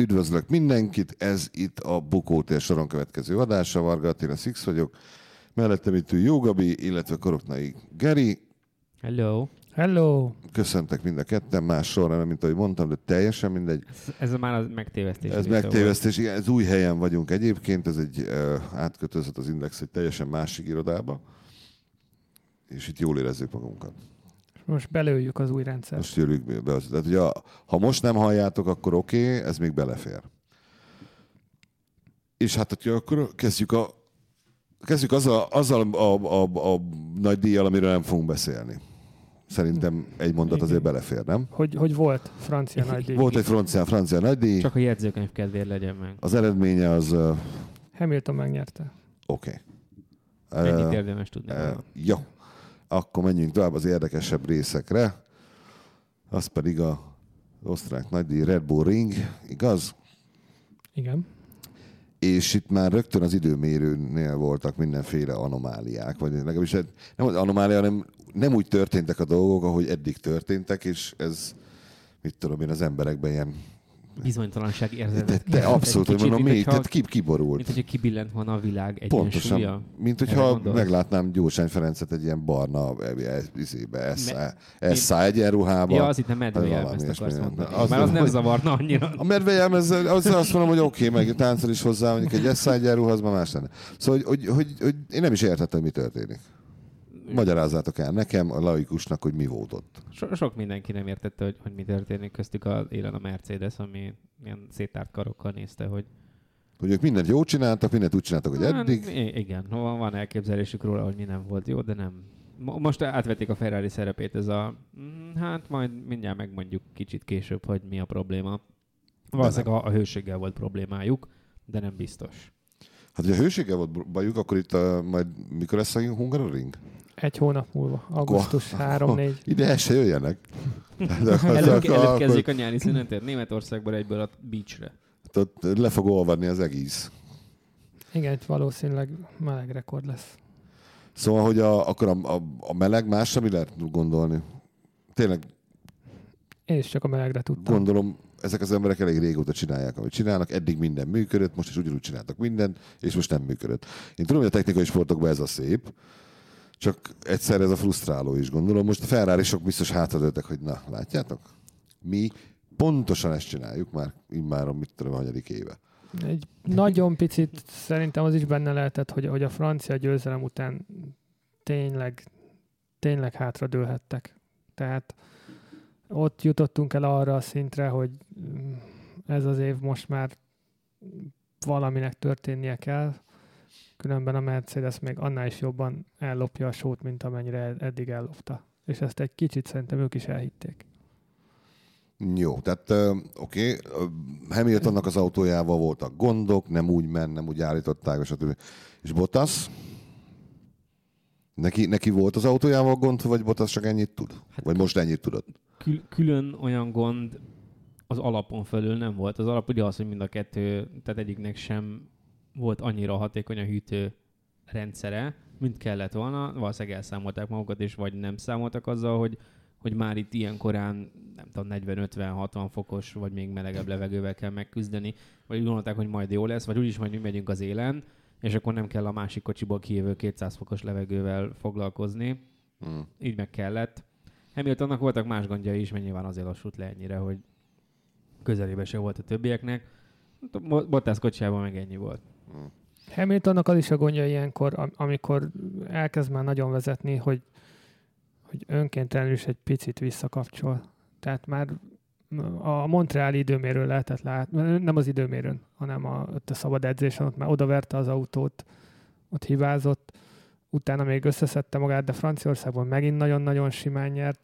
Üdvözlök mindenkit, ez itt a Bukótér soron következő adása, Varga Attila Six vagyok, mellettem itt ül Jó Gabi, illetve Koroknai Geri. Hello. Hello! Köszöntek mind a ketten, más sorra, nem, mint ahogy mondtam, de teljesen mindegy. Ez, ez már a megtévesztés. Ez része megtévesztés, igen, ez új helyen vagyunk egyébként, ez egy átköltözött az Index egy teljesen másik irodába, és itt jól érezzük magunkat. Most belőjük az új rendszer. Most jövünk be. Tehát, ugye, ha most nem halljátok, akkor oké, okay, ez még belefér. És hát, hogyha akkor kezdjük a Kezdjük azzal, azzal a, a, a, a nagy díjjal, amiről nem fogunk beszélni. Szerintem egy mondat azért belefér, nem? Hogy, hogy volt francia nagydíj. Volt egy francia, francia nagydíj. Csak a jegyzőkönyv kedvéért legyen meg. Az eredménye az... Hamilton megnyerte. Oké. Okay. Ennyit érdemes tudni. Uh, jó. Akkor menjünk tovább az érdekesebb részekre. Az pedig a osztrák nagydíj Red Bull Ring, igaz? Igen. És itt már rögtön az időmérőnél voltak mindenféle anomáliák, vagy legalábbis hát nem az anomália, hanem nem úgy történtek a dolgok, ahogy eddig történtek, és ez, mit tudom én, az emberekben ilyen bizonytalanság érzet. De, de abszolút, hogy mondom, még, tehát ki, kiborult. Mint hogyha kibillent volna a világ egy Pontosan, mint hogyha meglátnám Gyurcsány Ferencet egy ilyen barna izébe, eszá egyenruhába. Ja, az itt nem medvejelmezt akarsz mondani. Az Már az nem zavarna annyira. A medvejelmez, az azt mondom, hogy oké, okay, meg táncol is hozzá, mondjuk egy eszá egyenruha, az már más lenne. Szóval, hogy, hogy, hogy, hogy én nem is értettem, mi történik. Magyarázzátok el nekem, a laikusnak, hogy mi volt ott. So- sok mindenki nem értette, hogy, hogy mi történik köztük a élen a Mercedes, ami ilyen széttárt karokkal nézte, hogy hogy ők mindent jól csináltak, mindent úgy csináltak, hogy hát, eddig. I- igen, van, van elképzelésük róla, hogy mi nem volt jó, de nem. Most átvették a Ferrari szerepét, ez a, mm, hát majd mindjárt megmondjuk kicsit később, hogy mi a probléma. Valószínűleg a, a hőséggel volt problémájuk, de nem biztos. Hát, hogy a hőséggel volt bajuk, akkor itt a, majd mikor lesz a Hungaroring? Egy hónap múlva, augusztus 3-4. Ide el se jöjjenek. előbb, előbb kezdjék a nyári szünetet Németországból egyből a beachre. Tehát le fog olvadni az egész. Igen, itt valószínűleg meleg rekord lesz. Szóval, hogy a, akkor a, a, a meleg másra mi lehet gondolni? Tényleg. Én is csak a melegre tudtam. Gondolom, ezek az emberek elég régóta csinálják, amit csinálnak, eddig minden működött, most is ugyanúgy csináltak mindent, és most nem működött. Én tudom, hogy a technikai sportokban ez a szép, csak egyszer ez a frusztráló is, gondolom. Most a ferrari sok biztos hátradőltek, hogy na, látjátok? Mi pontosan ezt csináljuk már immáron, mit tudom, a hanyadik éve. Egy nagyon picit szerintem az is benne lehetett, hogy, hogy a francia győzelem után tényleg, tényleg hátradőlhettek. Tehát ott jutottunk el arra a szintre, hogy ez az év most már valaminek történnie kell, Különben a Mercedes még annál is jobban ellopja a sót, mint amennyire eddig ellopta. És ezt egy kicsit szerintem ők is elhitték. Jó, tehát oké, okay. Hamiltonnak az autójával voltak gondok, nem úgy ment, nem úgy állították, stb. És Bottas? Neki, neki volt az autójával gond, vagy Bottas csak ennyit tud? Hát vagy most ennyit tudod? Kül- külön olyan gond az alapon felül nem volt. Az alap ugye az, hogy mind a kettő, tehát egyiknek sem volt annyira hatékony a hűtő rendszere, mint kellett volna. Valószínűleg elszámolták magukat, és vagy nem számoltak azzal, hogy, hogy már itt ilyen korán, nem tudom, 40-50-60 fokos, vagy még melegebb levegővel kell megküzdeni, vagy úgy gondolták, hogy majd jó lesz, vagy úgyis majd mi megyünk az élen, és akkor nem kell a másik kocsiból kijövő 200 fokos levegővel foglalkozni. Hmm. Így meg kellett. Hamiltonnak voltak más gondjai is, mert nyilván azért lassult le ennyire, hogy közelébe se volt a többieknek. Bottas kocsijában meg ennyi volt. Hamiltonnak az is a gondja ilyenkor, amikor elkezd már nagyon vezetni, hogy, hogy önkéntelenül is egy picit visszakapcsol. Tehát már a Montreali időmérő lehetett látni, nem az időmérőn, hanem a, ott a szabad edzésen, ott már odaverte az autót, ott hibázott, utána még összeszedte magát, de Franciaországban megint nagyon-nagyon simán nyert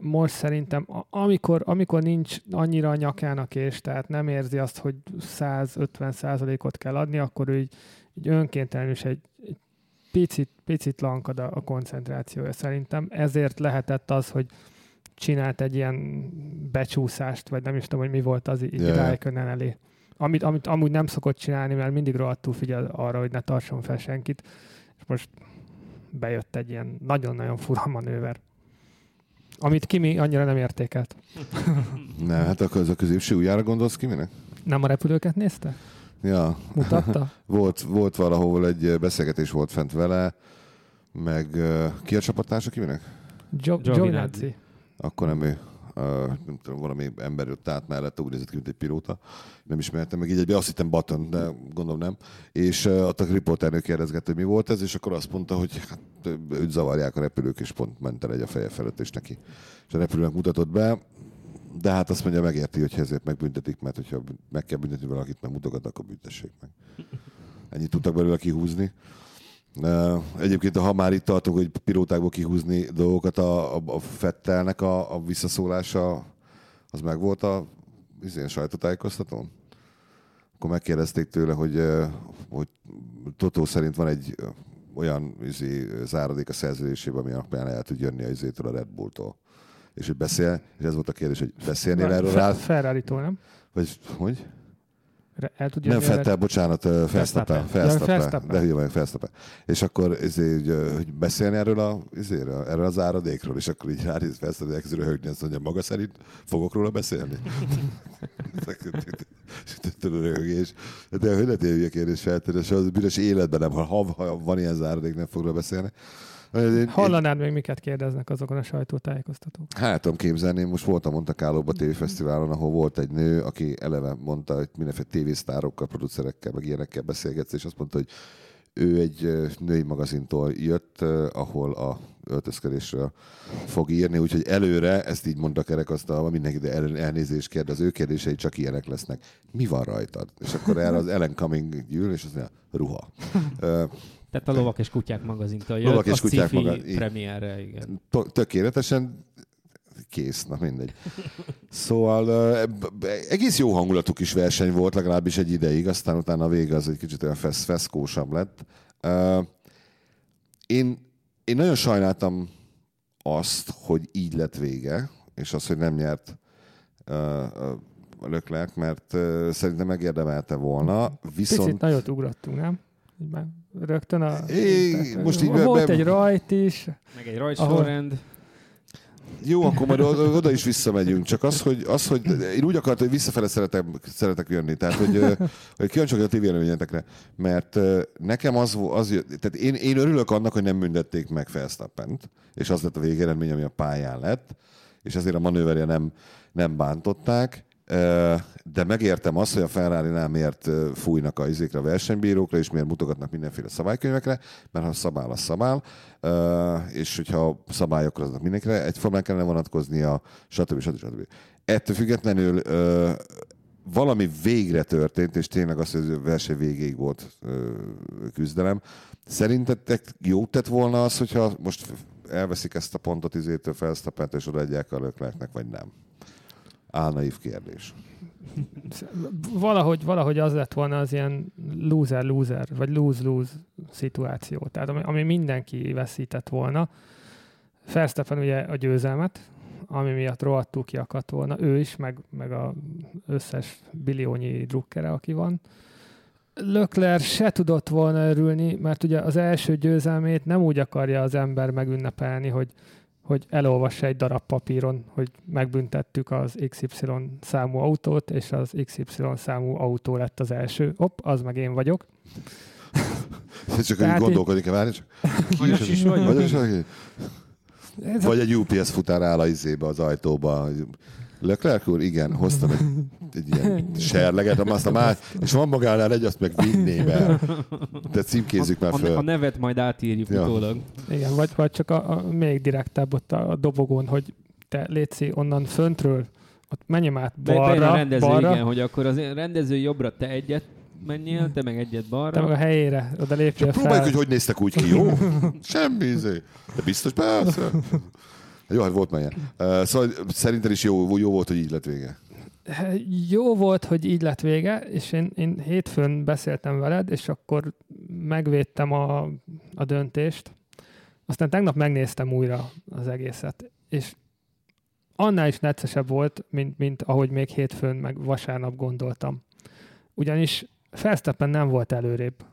most szerintem, amikor, amikor nincs annyira a nyakának és tehát nem érzi azt, hogy 150 százalékot kell adni, akkor ő így, így önkéntelenül is egy, egy picit, picit lankad a, a koncentrációja szerintem. Ezért lehetett az, hogy csinált egy ilyen becsúszást, vagy nem is tudom, hogy mi volt az így yeah. elé. Amit, amit amúgy nem szokott csinálni, mert mindig rohadtul figyel arra, hogy ne tartson fel senkit. És most bejött egy ilyen nagyon-nagyon fura manőver. Amit Kimi annyira nem értékelt. ne, hát akkor az a középső újjára gondolsz Kiminek? Nem a repülőket nézte? Ja, Mutatta? volt, volt valahol egy beszélgetés volt fent vele, meg ki a csapattársa, ki minek? Gio- Giovinazzi. Giovinazzi. Akkor nem ő. Nem tudom, valami ember jött át mellett, úgy nézett ki, mint egy pilóta. Nem ismertem meg így egybe, azt hittem Button, de gondolom nem. És a riporternő kérdezgette, hogy mi volt ez, és akkor azt mondta, hogy hát, őt zavarják a repülők, és pont ment el egy a feje felett, és neki. És a repülőnek mutatott be, de hát azt mondja, megérti, hogy ezért megbüntetik, mert hogyha meg kell büntetni valakit, meg mutogat, akkor büntessék meg. Ennyit tudtak belőle kihúzni. Egyébként, ha már itt tartunk, hogy pilótákból kihúzni dolgokat, a, a, a Fettelnek a, a visszaszólása, az meg volt a izén, sajtótájékoztatón? Akkor megkérdezték tőle, hogy, hogy Totó szerint van egy olyan izé, záradék a szerződésében, ami alapján el tud jönni a izétől a Red Bulltól. És hogy beszél, és ez volt a kérdés, hogy beszélnél erről rá, Fe- Ferrari-tól, nem? vagy hogy? El tudja Nem a Fettel, bocsánat, Verstappen. De hülye vagyok, Verstappen. És akkor hogy, ö, hogy beszélni erről, a, izéről, erről az áradékról, és akkor így ránéz Verstappen, elkezd röhögni, azt mondja, maga szerint fogok róla beszélni? röhögés. De hogy lehet ilyen kérdés feltenni, és az büdös életben nem, ha, ha van ilyen záradék, nem fog róla beszélni. Hallanád még miket kérdeznek azokon a sajtótájékoztatók? Hát tudom képzelni, most voltam Monte Carlo-ba tévéfesztiválon, ahol volt egy nő, aki eleve mondta, hogy mindenféle tévésztárokkal, producerekkel, meg ilyenekkel beszélgetsz, és azt mondta, hogy ő egy női magazintól jött, ahol a öltözködésről fog írni, úgyhogy előre, ezt így mondta kerekasztalva, mindenki de el- elnézést kérdez, az ő kérdései csak ilyenek lesznek. Mi van rajtad? És akkor erre az Ellen Cumming gyűl, és azt mondja, ruha. Tehát a Lovak és Kutyák magazintól jött, Lovak és a Kutyák maga- premierre, igen. tökéletesen kész, na mindegy. Szóval egész jó hangulatú kis verseny volt, legalábbis egy ideig, aztán utána a vége az egy kicsit olyan fesz, feszkósabb lett. Én, én nagyon sajnáltam azt, hogy így lett vége, és az, hogy nem nyert Leclerc, mert szerintem megérdemelte volna, viszont... Picit nagyot ugrottunk, nem? Már rögtön a... É, tehát, most így Volt be- egy rajt is. Meg egy rajtsorrend. Jó, akkor majd oda is visszamegyünk. Csak az, hogy, az, hogy én úgy akartam, hogy visszafele szeretek, szeretek jönni. Tehát, hogy, hogy kíváncsi vagyok a ti véleményetekre. Mert nekem az, az tehát én, én örülök annak, hogy nem büntették meg Felsztappent, és az lett a végeredmény, ami a pályán lett, és ezért a manőverje nem, nem bántották. De megértem azt, hogy a Ferrari-nál miért fújnak a izékre, a versenybírókra, és miért mutogatnak mindenféle szabálykönyvekre, mert ha szabál, az szabál, és hogyha szabályokra aznak mindenkire, egyformán kellene vonatkoznia, stb. stb. stb. Ettől függetlenül valami végre történt, és tényleg az, hogy a verseny végéig volt küzdelem. Szerintetek jó tett volna az, hogyha most elveszik ezt a pontot izétől felsztapát, és odaadják a löklerknek, vagy nem? Álnaív kérdés. Valahogy, valahogy az lett volna az ilyen loser-loser, vagy lose-lose szituáció. Tehát ami, ami mindenki veszített volna. Verstappen ugye a győzelmet, ami miatt rohadtul kiakadt volna. Ő is, meg, meg a összes billiónyi drukkere, aki van. Lökler se tudott volna örülni, mert ugye az első győzelmét nem úgy akarja az ember megünnepelni, hogy hogy elolvassa egy darab papíron, hogy megbüntettük az XY számú autót, és az XY számú autó lett az első. Hopp, az meg én vagyok. Csak úgy Tehát gondolkodik, kell várni, csak Hanyas is vagy? Vagy, vagy, Ez vagy egy UPS futár áll a izébe, az ajtóba. Leclerc úr, igen, hoztam egy, egy ilyen serleget, azt a már, és van magánál egy, azt meg vinném el. De címkézzük már a, a, a föl. nevet majd átírjuk Ja. utólag. Igen, vagy, vagy csak a, a, még direktebb ott a, a dobogón, hogy te létszi onnan föntről, ott menjem át Be, bejön a balra, rendező, balra igen, hogy akkor az rendező jobbra te egyet menjél, te meg egyet te balra. meg a helyére, oda lépjél Csak próbáljuk, fel. hogy hogy néztek úgy ki, jó? Semmi, izé. De biztos, persze. Jó, hát volt már szóval szerinted is jó, jó volt, hogy így lett vége. Jó volt, hogy így lett vége, és én, én hétfőn beszéltem veled, és akkor megvédtem a, a döntést. Aztán tegnap megnéztem újra az egészet, és annál is neccesebb volt, mint, mint ahogy még hétfőn meg vasárnap gondoltam. Ugyanis Verstappen nem volt előrébb.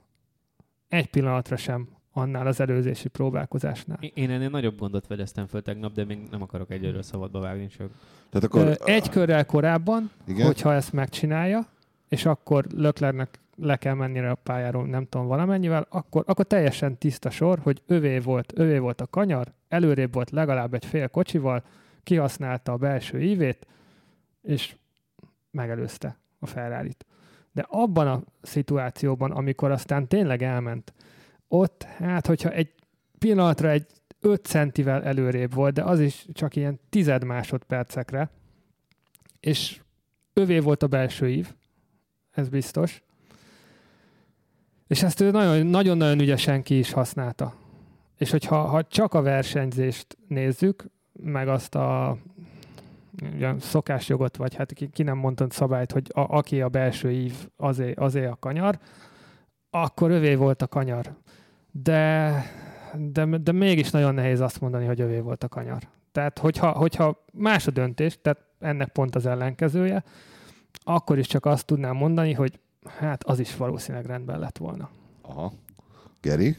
Egy pillanatra sem annál az előzési próbálkozásnál. Én- ennél nagyobb gondot fedeztem föl tegnap, de még nem akarok egyről szabadba vágni, csak Tehát akkor... Egy körrel korábban, Igen? hogyha ezt megcsinálja, és akkor Löklernek le kell mennie a pályáról, nem tudom, valamennyivel, akkor, akkor teljesen tiszta sor, hogy övé volt, övé volt a kanyar, előrébb volt legalább egy fél kocsival, kihasználta a belső ívét, és megelőzte a ferrari -t. De abban a szituációban, amikor aztán tényleg elment, ott, hát hogyha egy pillanatra egy 5 centivel előrébb volt, de az is csak ilyen tized másodpercekre, és övé volt a belső ív, ez biztos, és ezt ő nagyon-nagyon ügyesen ki is használta. És hogyha ha csak a versenyzést nézzük, meg azt a ugye, szokásjogot, vagy hát ki, ki nem mondta szabályt, hogy a, aki a belső ív, azé, azé a kanyar, akkor övé volt a kanyar. De, de, de mégis nagyon nehéz azt mondani, hogy övé volt a kanyar. Tehát, hogyha, hogyha más a döntés, tehát ennek pont az ellenkezője, akkor is csak azt tudnám mondani, hogy hát az is valószínűleg rendben lett volna. Aha. Geri?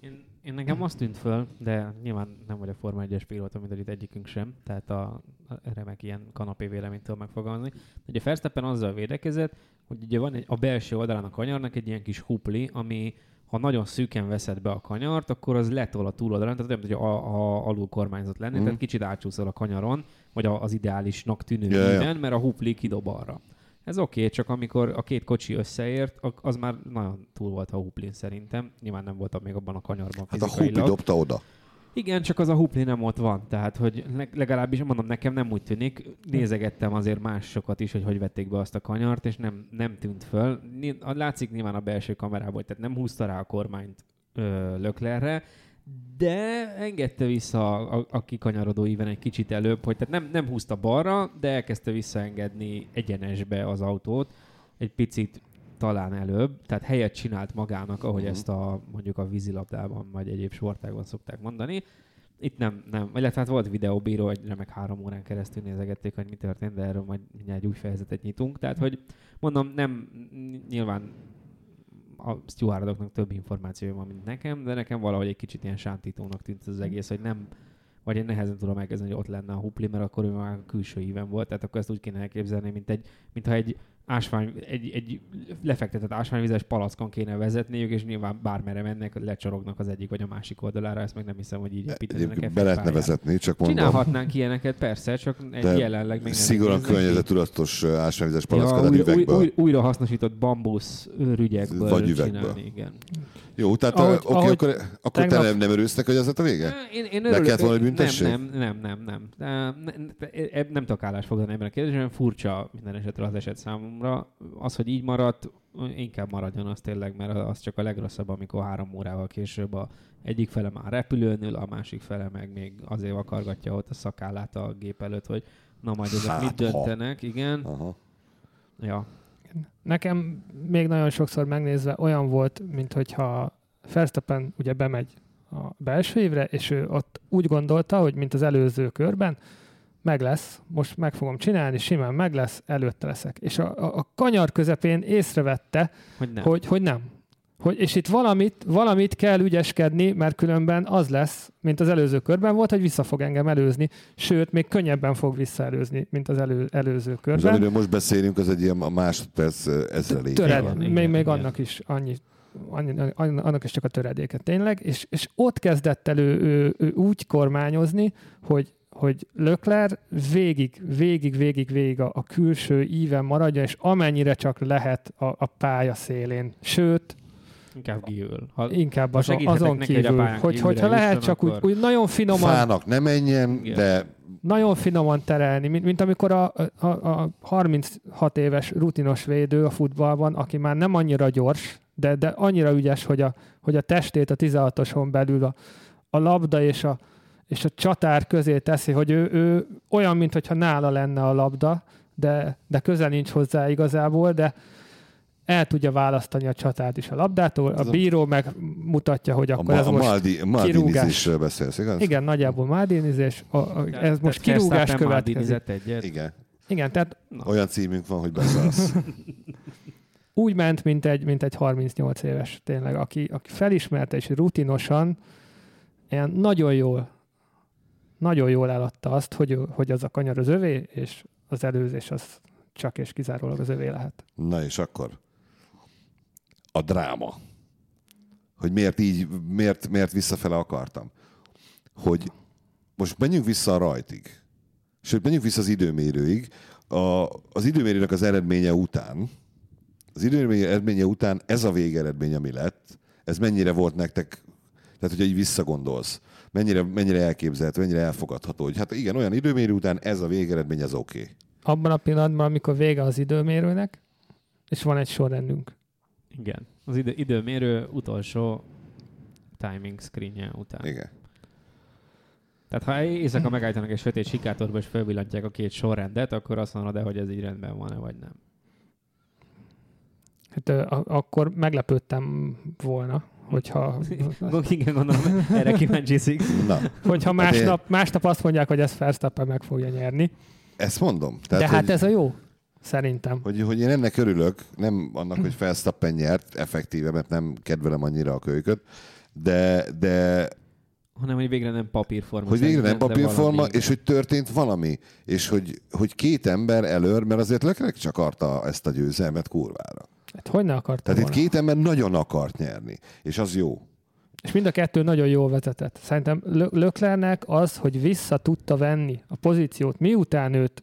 Én, én nekem azt tűnt föl, de nyilván nem vagyok Forma 1-es pilóta, mint itt egyikünk sem, tehát a, a remek ilyen kanapé véleménytől megfogalmazni. Ugye Verstappen azzal védekezett, hogy ugye van egy, a belső oldalán a kanyarnak egy ilyen kis hupli, ami ha nagyon szűken veszed be a kanyart, akkor az letol a túloldalán, tehát nem, hogy a, a, alul kormányzott lenni, mm. tehát kicsit átcsúszol a kanyaron, vagy az ideálisnak tűnő yeah, yeah. mert a hupli kidob arra. Ez oké, okay, csak amikor a két kocsi összeért, az már nagyon túl volt a huplin szerintem. Nyilván nem voltam még abban a kanyarban Hát a hupli dobta oda. Igen, csak az a hupli nem ott van, tehát hogy legalábbis mondom, nekem nem úgy tűnik. Nézegettem azért másokat is, hogy hogy vették be azt a kanyart, és nem, nem tűnt föl. Látszik nyilván a belső kamerából, tehát nem húzta rá a kormányt Löklerre, de engedte vissza a, a kikanyarodó íven egy kicsit előbb, hogy tehát nem, nem húzta balra, de elkezdte visszaengedni egyenesbe az autót, egy picit talán előbb, tehát helyet csinált magának, ahogy uh-huh. ezt a mondjuk a vízilabdában vagy egyéb sportágban szokták mondani. Itt nem, nem, illetve hát volt videóbíró, hogy remek három órán keresztül nézegették, hogy mi történt, de erről majd mindjárt egy új fejezetet nyitunk. Tehát, hogy mondom, nem, nyilván a stewardoknak több információja van, mint nekem, de nekem valahogy egy kicsit ilyen sántítónak tűnt az egész, hogy nem, vagy én nehezen tudom elkezdeni, hogy ott lenne a hupli, mert akkor ő már a külső íven volt, tehát akkor ezt úgy kéne elképzelni, mint egy, mintha egy ásvány, egy, egy lefektetett ásványvizes palackon kéne vezetniük, és nyilván bármere mennek, lecsorognak az egyik vagy a másik oldalára, ezt meg nem hiszem, hogy így építenek. Be lehetne vezetni, csak mondom. Csinálhatnánk ilyeneket, persze, csak egy jelenleg még Szigorúan környezetudatos ásványvizes palackon ja, új, új, új, újra hasznosított bambusz rügyekből vagy üvegből. csinálni, igen. Jó, tehát ahogy, oké, ahogy akkor, akkor tegnap... te nem, nem örülsz hogy az lett a vége? Én, én örülök, kellett volna, büntesség? Nem, nem, nem, nem. Nem, nem, nem, nem tudok állásfoglalni ebben a kérdésben, furcsa minden esetre az eset számomra. Az, hogy így maradt, inkább maradjon az tényleg, mert az csak a legrosszabb, amikor három órával később a egyik fele már repülőn ül, a másik fele meg még azért akargatja ott a szakállát a gép előtt, hogy na majd ezek hát, mit döntenek, ha. igen. Aha. Ja, Nekem még nagyon sokszor megnézve olyan volt, mint hogyha Verstappen ugye bemegy a belső évre, és ő ott úgy gondolta, hogy mint az előző körben, meg lesz, most meg fogom csinálni, simán meg lesz, előtte leszek. És a, a, a kanyar közepén észrevette, hogy nem. Hogy, hogy nem. Hogy, és itt valamit, valamit kell ügyeskedni, mert különben az lesz, mint az előző körben volt, hogy vissza fog engem előzni, sőt, még könnyebben fog visszaelőzni, mint az elő, előző körben. Az, amiről most beszélünk, az egy ilyen a másodperc ezrelék. Töred, igen, még, igen, még igen. annak is annyi, annyi, annak is csak a töredéke tényleg, és, és ott kezdett el ő, ő, ő úgy kormányozni, hogy hogy Lökler végig, végig, végig, végig a, a külső íven maradja, és amennyire csak lehet a, a pálya szélén. Sőt, Inkább kívül. Ha, Inkább az, azon neki, kívül. Hogy, hogy hogyha lehet csak úgy, úgy nagyon finoman... Fának nem menjen, Igen. de... Nagyon finoman terelni, mint, mint amikor a, a, a 36 éves rutinos védő a futballban, aki már nem annyira gyors, de, de annyira ügyes, hogy a, hogy a testét a 16-oson belül a, a labda és a, és a csatár közé teszi, hogy ő, ő olyan, mintha nála lenne a labda, de, de közel nincs hozzá igazából, de, el tudja választani a csatát is a labdától, a bíró meg mutatja, hogy akkor a, ez a most Maldi, kirúgás. beszélsz, igaz? Igen, nagyjából Maldinizés, a, a, ez most kirúgás következik. Egyet. Igen. Igen, tehát... Na. Olyan címünk van, hogy beszélsz. Úgy ment, mint egy, mint egy 38 éves tényleg, aki, aki felismerte és rutinosan, ilyen nagyon jól, nagyon jól eladta azt, hogy, hogy az a kanyar az övé, és az előzés az csak és kizárólag az övé lehet. Na és akkor a dráma. Hogy miért így, miért, miért visszafele akartam. Hogy most menjünk vissza a rajtig. Sőt, menjünk vissza az időmérőig. A, az időmérőnek az eredménye után, az időmérő eredménye után ez a végeredmény, ami lett, ez mennyire volt nektek, tehát hogyha így visszagondolsz, mennyire, mennyire elképzelhető, mennyire elfogadható, hogy hát igen, olyan időmérő után ez a végeredmény, ez oké. Okay. Abban a pillanatban, amikor vége az időmérőnek, és van egy sorrendünk. Igen. Az idő, időmérő utolsó timing screenje után. Igen. Tehát ha éjszaka megállítanak egy sötét sikátorba és felvillantják a két sorrendet, akkor azt mondod, de hogy ez így rendben van-e, vagy nem. Hát akkor meglepődtem volna, hogyha, Igen, gondolom, erre kíváncsi Six. Na, hogyha én- másnap, másnap azt mondják, hogy ez Verstappen meg fogja nyerni. ezt mondom. Tehát, De hát hogy... ez a jó, szerintem. hogy, hogy én ennek örülök, nem annak, hogy Felsztappen nyert, effektíve, mert nem kedvelem annyira a kölyköt, de, de Hanem, hogy végre nem papírforma. hogy végre nem papírforma, valami- és hogy történt valami, és hogy, hogy két ember előr, mert azért Lökrek csak akarta ezt a győzelmet kurvára. Hát hogy ne akartam Tehát itt volna? két ember nagyon akart nyerni, és az jó. És mind a kettő nagyon jól vezetett. Szerintem Lö- Löklernek az, hogy vissza tudta venni a pozíciót, miután őt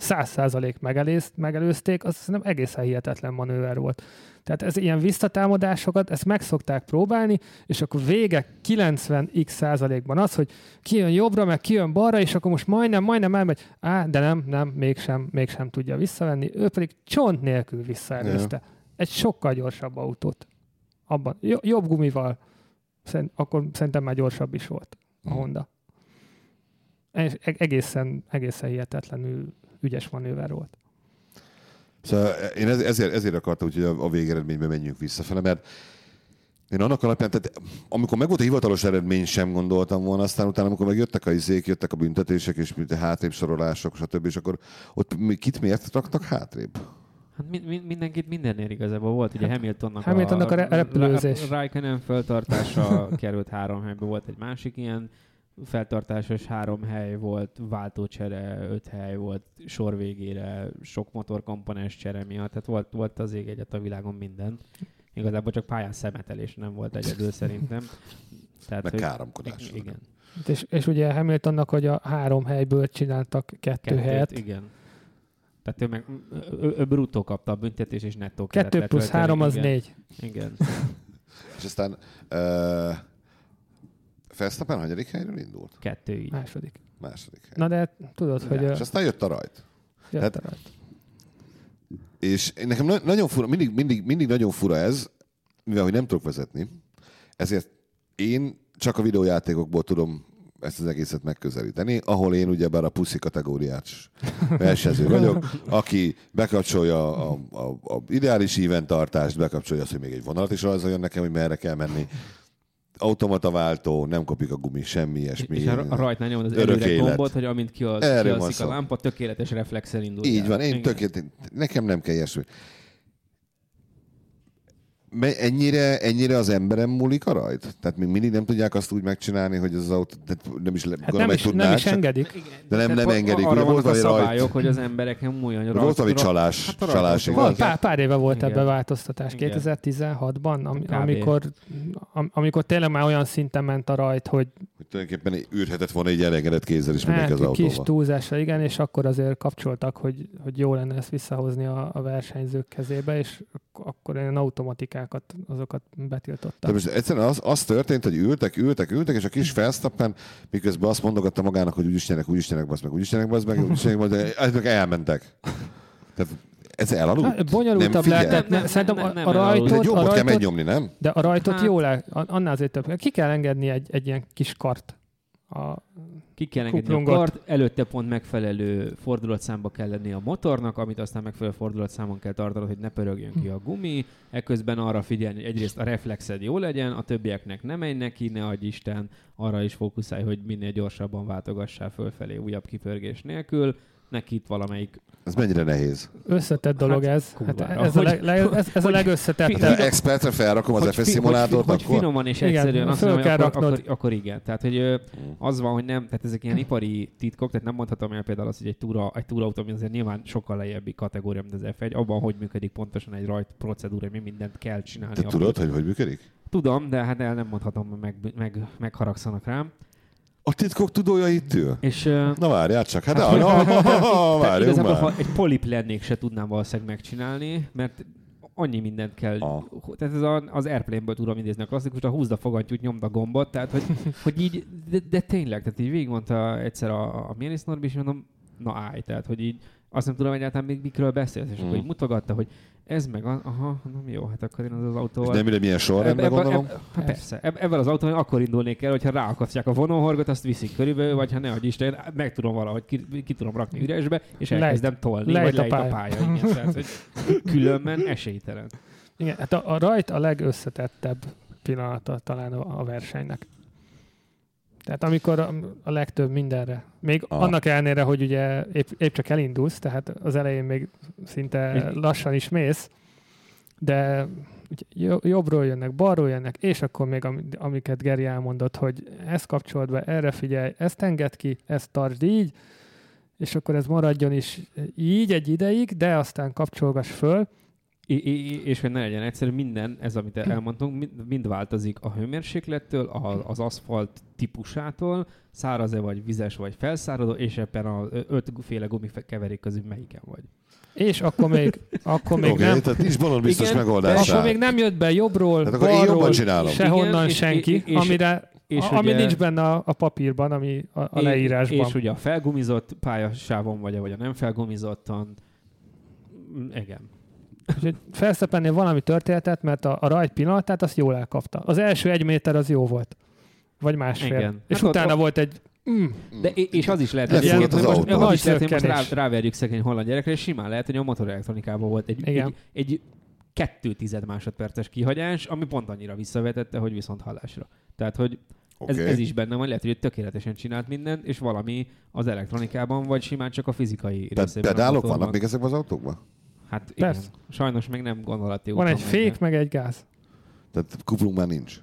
100% megelőzt, megelőzték, az nem egészen hihetetlen manőver volt. Tehát ez ilyen visszatámadásokat, ezt meg szokták próbálni, és akkor vége 90x százalékban az, hogy kijön jobbra, meg kijön balra, és akkor most majdnem, majdnem elmegy, á, de nem, nem, mégsem, mégsem tudja visszavenni. Ő pedig csont nélkül visszaelőzte. Egy sokkal gyorsabb autót. Abban, jo- jobb gumival, Szerint, akkor szerintem már gyorsabb is volt a Mhm. Honda. És e- egészen, egészen hihetetlenül ügyes manőver volt. Szóval én ez- ezért, ezért akartam, hogy a, végeredményben menjünk visszafele, mert én annak alapján, tehát amikor meg volt a hivatalos eredmény, sem gondoltam volna, aztán utána, amikor megjöttek a izék, jöttek a büntetések, és hátrébb sorolások, stb., és akkor ott mi- kit miért raktak hátrébb? Hát mi, mi, mindenkit mindennél igazából volt. Ugye Hamiltonnak, Hát Hamiltonnak a re- repülőzés. Raikkonen feltartása került három helybe, volt egy másik ilyen feltartásos három hely volt, váltócsere, öt hely volt, sor végére, sok motorkomponens csere miatt, tehát volt, volt az ég egyet a világon minden. Igazából csak pályán szemetelés nem volt egyedül szerintem. Tehát, Meg hogy- káromkodás. Igen. És, és ugye Hamiltonnak, hogy a három helyből csináltak kettő, Kettőt, helyet. igen. Tehát ő meg ő, ő bruttó kapta a büntetés, és nettó kellett Kettő plusz letölteni. három az igen. négy. Igen. És aztán uh, Verstappen hanyadik helyről indult? Kettő így. Második. Második hely. Na de tudod, hogy és ö, aztán jött a rajt. jött hát- a rajta. És nekem na- nagyon fura, mindig, mindig, mindig nagyon fura ez, mivel hogy nem tudok vezetni, ezért én csak a videójátékokból tudom ezt az egészet megközelíteni, ahol én ugyebár a puszi kategóriás versenyző vagyok, aki bekapcsolja a, a, a ideális tartást, bekapcsolja azt, hogy még egy vonalat is rajzoljon nekem, hogy merre kell menni. Automata váltó, nem kopik a gumi, semmi ilyesmi. És a, a rajtnál nyomod az Örök előre élet. gombot, hogy amint Erről van kialszik a szó. lámpa, tökéletes reflexel indul. Így el. van, én tökéletes, nekem nem kell ilyesmi. Ennyire, ennyire az emberem múlik a rajt? Tehát még mindig nem tudják azt úgy megcsinálni, hogy az autó, tehát nem is, le, Hát gondolom, nem meg is, tudnák, nem is csak- engedik. Igen, De nem- nem engedik. Arra volt a szabályok, rajt- hogy az emberek nem olyan Volt valami csalás, Hát csalás? Van, pár, pár éve volt Igen. ebbe változtatás, Igen. 2016-ban, am, amikor, am, amikor tényleg már olyan szinten ment a rajt, hogy Hogy tulajdonképpen űrhetett volna egy elengedett kézzel is mindenki hát, az kis autóval. túlzása, igen, és akkor azért kapcsoltak, hogy, hogy jó lenne ezt visszahozni a, a versenyzők kezébe, és akkor ilyen automatikákat, azokat betiltottak. De most egyszerűen az, az történt, hogy ültek, ültek, ültek, és a kis Verstappen miközben azt mondogatta magának, hogy úgyis nyerek, úgyis nyerek, basz meg, úgyis nyerek, basz meg, úgyis nyerek, basz meg, ezek elmentek. Tehát ez elaludt? Hát, bonyolultabb Nem lehetett. Nem, Ne, szerintem nem, a, nem a elalakult. Ez egy rajtot, a jobbot kell rajtot, megnyomni, nem? de a rajtot Hát- jól annál azért több. Ki kell engedni egy, egy ilyen kis kart. A, Ki kell engedni a kart, előtte pont megfelelő fordulatszámba kell lenni a motornak, amit aztán megfelelő fordulatszámon kell tartanod, hogy ne pörögjön ki a gumi. Ekközben arra figyelni, hogy egyrészt a reflexed jó legyen, a többieknek ne menj neki, ne adj Isten, arra is fókuszálj, hogy minél gyorsabban váltogassál fölfelé újabb kipörgés nélkül. Neki itt valamelyik Ez mennyire nehéz? Összetett dolog Hát, ez. Hát ez, a Hogy- leg, leg, ez, ez a hogy- legösszetettebb. De expertre felrakom az FS szimulátort, hogy, akkor? finoman és Igen, egyszerűen azt mondom, akkor, raknod. akkor, akkor, igen. Tehát, hogy az van, hogy nem, tehát ezek ilyen ipari titkok, tehát nem mondhatom el például azt, hogy egy, túra, egy túrautó, ami azért nyilván sokkal lejjebbi kategória, mint az F1, abban, hogy működik pontosan egy rajt procedúra, mi mindent kell csinálni. Te tudod, hogy hogy működik? Tudom, de hát el nem mondhatom, hogy meg, meg, megharagszanak rám. A titkok tudója itt ül. És Na várjál csak, hát, Hát, na, várjunk már. ha egy polip lennék, se tudnám valószínűleg megcsinálni, mert annyi mindent kell. Ah. Tehát ez a, az Airplane-ből tudom idézni a klasszikus, a húzd a fogantyút, nyomd a gombot, tehát hogy, hogy így, de, de, tényleg, tehát így végigmondta egyszer a, a Mélis Norbi, és mondom, na állj, tehát hogy így azt nem tudom egyáltalán még mikről beszélsz, és Mm. akkor így mutogatta, hogy ez meg, a, aha, nem jó, hát akkor én az, az És autóval... nem ide milyen sorrendben Ebbe- gondolom? ebbe- Hát persze, eb- ebben az autóban akkor indulnék el, hogyha ráakasztják a vonóhorgot, azt viszik körülbelül, vagy ha ne, hogy Isten, meg tudom valahogy, ki, ki tudom rakni üresbe, és elkezdem tolni, Lejt vagy a lejt a pálya. pálya. Igen, tehát, hogy különben esélytelen. Igen, hát a, a rajt a legösszetettebb pillanata talán a, a versenynek. Tehát amikor a, a legtöbb mindenre, még ah. annak ellenére, hogy ugye épp, épp csak elindulsz, tehát az elején még szinte lassan is mész, de jobbról jönnek, balról jönnek, és akkor még am, amiket Geri elmondott, hogy ezt kapcsolt be, erre figyelj, ezt enged ki, ezt tartsd így, és akkor ez maradjon is így egy ideig, de aztán kapcsolgass föl, és hogy ne legyen egyszerű, minden, ez amit elmondtunk, mind, mind változik a hőmérséklettől, a, az aszfalt típusától, száraz-e vagy vizes vagy felszáradó, és ebben a ötféle gumikeverék közül melyiken vagy. és akkor még, akkor még Oké, nem, tehát nincs balon biztos Igen, megoldás akkor még nem jött be jobbról, Hát akkor én balról, jobban csinálom. sehonnan Igen, senki, és- és- amire, és a, ami ugye- nincs benne a, a papírban, ami a, a leírásban. És ugye a felgumizott pályasávon vagy, vagy a nem felgumizottan. Igen. Úgyhogy Felszeppennél valami történetet, mert a, a rajt pillanatát azt jól elkapta. Az első egy méter az jó volt. Vagy másfél. Igen. És Hát utána ott- volt egy... Mm, De, és- az is lehet, egyébként, az hogy most, autó. az is lehet, hogy most rá, ráverjük szegény holland gyerekre, és simán lehet, hogy a motorelektronikában volt egy, Igen. egy, egy kettő tized másodperces kihagyás, ami pont annyira visszavetette, hogy viszont hallásra. Tehát, hogy ez, Oké. ez is benne van, lehet, hogy tökéletesen csinált mindent, és valami az elektronikában, vagy simán csak a fizikai Tehát részében. pedálok vannak még ezekben az autókban? Hát igen. Persze. Sajnos még nem gondolati van úton egy mennek. fék, meg egy gáz. Tehát kuplung már nincs.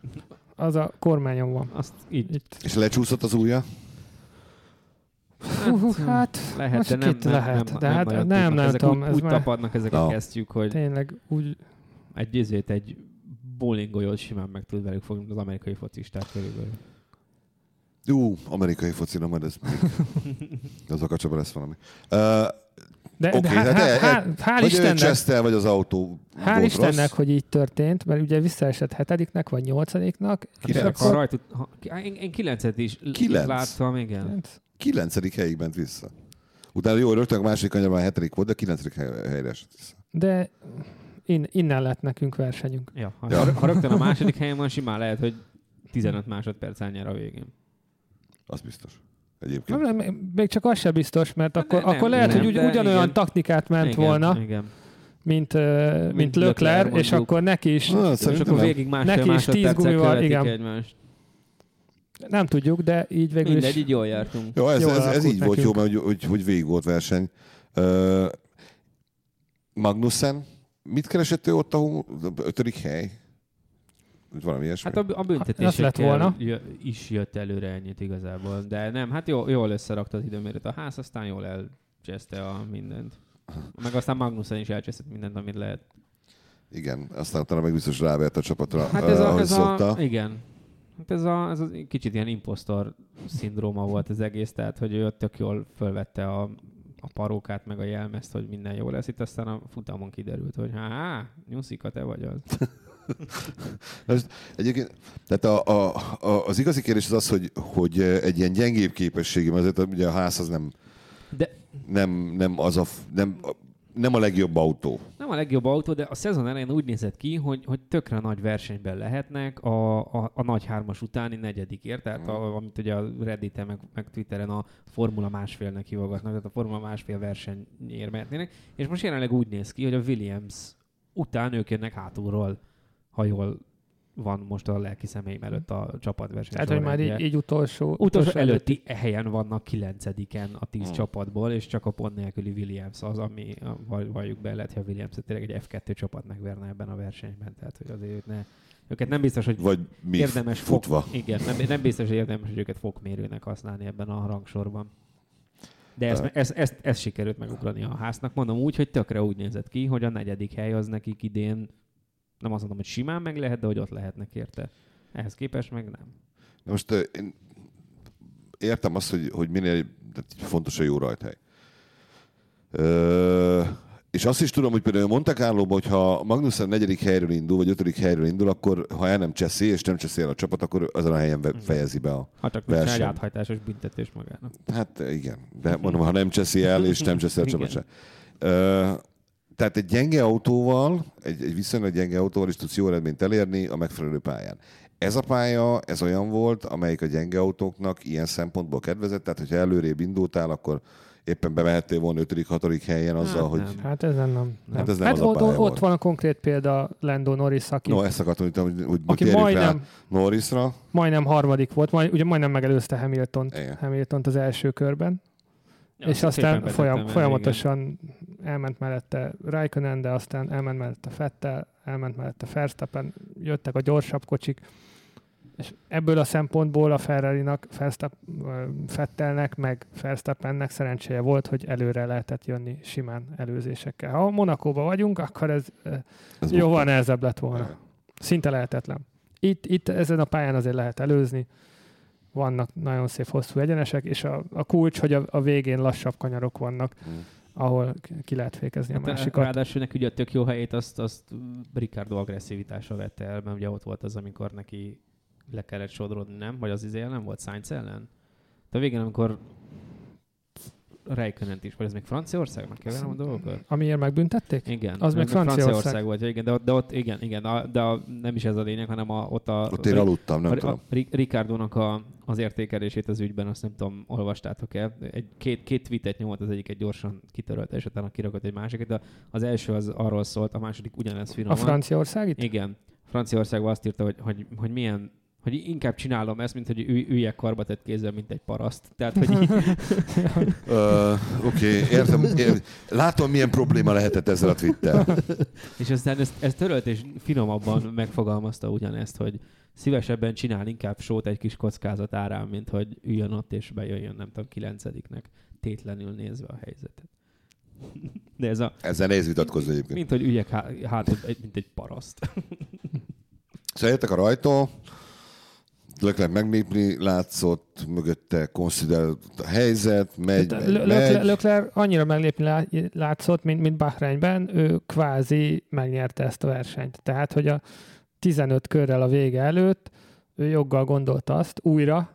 Az a kormányon van. Azt így Itt. És lecsúszott az ujja? Hú, hát lehet, most de nem, nem, lehet, nem, de hát nem, tudnak. nem ezek tudom, úgy, ez úgy már- tapadnak ezek Na. a kesztyűk, hogy tényleg úgy... egy izét, egy bowling golyót simán meg tud velük fogni az amerikai focisták körülbelül. Jó, amerikai focina, majd ez még. Az a kacsaba lesz valami. Uh, De, Oké, de há, hát há, há, hál' vagy Istennek, csesztel, vagy az autó hál' Istennek, rossz. hogy így történt, mert ugye visszaesett hetediknek, vagy nyolcadiknak, Kilenc. Akkor... rajt, ha, én, én kilencet is Kilenc? láttam, igen. Kilencedik helyig ment vissza. Utána jó, rögtön a második kanyarban a hetedik volt, de kilencedik hely- helyre esett vissza. De in, innen lett nekünk versenyünk. Ja, ha, Ja. ha rögtön a második helyen van, simán lehet, hogy 15 másodperc nyer a végén. Az biztos. Egyébként. Nem, nem, még csak az sem biztos, mert Hát akkor, nem, akkor lehet, nem, hogy ugy, ugyanolyan igen. taktikát ment igen, volna, Igen. mint, mint, mint Leclerc, és akkor neki is, Ah, És akkor nem. végig másfél Neki is tíz gumival, igen. egymást. nem tudjuk, de így végül Mindegy, is így jól jártunk. Jó, ez, Jól ez, ez így volt jó, mert hogy, hogy, hogy végig volt verseny. Uh, Magnussen, mit keresett ő ott a ötödik hely? Valami ilyesmi? Hát a, a lett büntetésekkel volna. jö- is jött előre ennyit igazából. De nem, hát jó, jól összerakta az időmérőt a ház, aztán jól elcseszte a mindent. Meg aztán Magnussen is elcseszett mindent, amit lehet. Igen, aztán utána meg biztos rávert a csapatra, Hát ez a, ahogy ez szokta. a igen. Hát ez a, ez a kicsit ilyen impostor szindróma volt az egész, tehát hogy ő tök jól fölvette a, a parókát, meg a jelmezt, hogy minden jó lesz. Itt aztán a futamon kiderült, hogy há, nyuszika, te vagy az. Egyébként, tehát a, a, a, az igazi kérdés az az, hogy, hogy egy ilyen gyengébb képességem, azért ugye a ház az nem, De nem, nem, az a, nem, nem a legjobb autó. nem a legjobb autó, de a szezon elején úgy nézett ki, hogy, hogy tökre nagy versenyben lehetnek a, a, a nagy hármas utáni negyedikért, tehát a, amit ugye a Redditen meg, meg Twitteren a Formula másfélnek hívogatnak, tehát a Formula másfél versenyért mehetnének, és most jelenleg úgy néz ki, hogy a Williams után ők jönnek hátulról, ha jól van most a lelki személyim előtt a csapatverseny Tehát, hogy már így, így utolsó, Utolsó előtti helyen vannak kilencediken a tíz Hmm. csapatból, és csak a pont nélküli Williams az, ami valljuk be, lehet, hogy a Williams tényleg egy F2 csapat megverne ebben a versenyben. Tehát, hogy azért őt ne, őket nem biztos, hogy Vagy mi érdemes futva. Fok, igen, nem, nem biztos, hogy érdemes, hogy őket fokmérőnek használni ebben a rangsorban. De ezt, Ö. ezt, ezt, ezt sikerült megugrani a háznak. Mondom úgy, hogy tökre úgy nézett ki, hogy a negyedik hely az nekik idén, nem azt mondom, hogy simán meg lehet, de hogy ott lehetnek érte. Ehhez képest meg nem. Na most én értem azt, hogy, hogy minél fontos a jó rajthely. Ö, és azt is tudom, hogy például Monte carlo hogyha Magnussen negyedik helyről indul, vagy ötödik helyről indul, akkor ha el nem cseszi, és nem cseszi el a csapat, akkor azon a helyen fejezi be a... Ha csak nincs egy áthajtásos büntetés magának. Hát igen, de mondom, ha nem cseszi el, és nem cseszi el a csapat se. Ö, tehát egy gyenge autóval, egy, egy viszonylag gyenge autóval is tudsz jó eredményt elérni a megfelelő pályán. Ez a pálya, ez olyan volt, amelyik a gyenge autóknak ilyen szempontból kedvezett, tehát hogyha előrébb indultál, akkor éppen bemehettél volna 5.-6. helyen azzal, Hát hogy... nem. Hát ez nem. nem. Hát ez nem hát az a ott, pálya ott volt. van a konkrét példa Lando Norris, aki, No, ezt akartam, hogy, hogy, hogy aki térjünk rá majdnem, Norrisra. majdnem harmadik volt, majd, ugye majdnem megelőzte Hamilton, Igen. Hamilton az első körben, Ja, és aztán folyam, el, folyamatosan elment mellette Raikkonen, de aztán elment mellette Fettel, elment mellette Verstappen, jöttek a gyorsabb kocsik, és ebből a szempontból a Ferrari-nak, Fettelnek, meg Verstappennek szerencséje volt, hogy előre lehetett jönni simán előzésekkel. Ha Monakóban vagyunk, akkor ez, Ez jóval nehezebb lett volna. Szinte lehetetlen. Itt, itt ezen a pályán azért lehet előzni, vannak nagyon szép hosszú egyenesek, és a, a kulcs, hogy a, a végén lassabb kanyarok vannak, Mm. Ahol ki lehet fékezni a Hát, másikat. Ráadásul neki ugye a tök jó helyét azt, azt Ricardo agresszivitása vette el, mert ugye ott volt az, amikor neki le kellett sodrodni, nem? Vagy az izé ellen volt Sainz ellen? De a végén, amikor Rijkönent is, vagy ez még Franciaországnak keverem a dolgokat? Amiért megbüntették? Igen. Az még Franciaország. Franciaország volt, igen, de ott, de ott igen, igen, a, de a, nem is ez a lényeg, hanem a, ott a... Ott én aludtam, nem a, tudom. a, Ri- Ricardónak a, az értékelését az ügyben, azt nem tudom, olvastátok-e. Egy, két, két tweetet nyomott, az egyiket gyorsan kitörölte, és utána kirakott egy másikat, de az első az arról szólt, a második ugyanez A finoman. Franciaország itt? Igen. Franciaországban azt írta, hogy, hogy, hogy milyen hogy inkább csinálom ezt, mint hogy ülj, üljek karba tett kézzel, mint egy paraszt. Tehát, hogy Ö, Oké, okay, értem. Ér, látom, milyen probléma lehetett ezzel a Twitter. és aztán ezt, ezt törölt, és finomabban megfogalmazta ugyanezt, hogy szívesebben csinál inkább sót egy kis kockázat árán, mint hogy üljön ott és bejöjjön, nem tudom, kilencediknek, tétlenül nézve a helyzetet. De ez a, Ezzel nehéz vitatkozni egyébként. mint hogy üljek há, hátul, egy- mint egy paraszt. Szóval a rajtó, Leclerc meglépni látszott, mögötte consider a helyzet, megy, megy, megy. Leclerc- annyira meglépni lá- látszott, mint, mint Bahreinben, ő kvázi megnyerte ezt a versenyt. Tehát, hogy a 15 körrel a vége előtt ő joggal gondolta azt újra,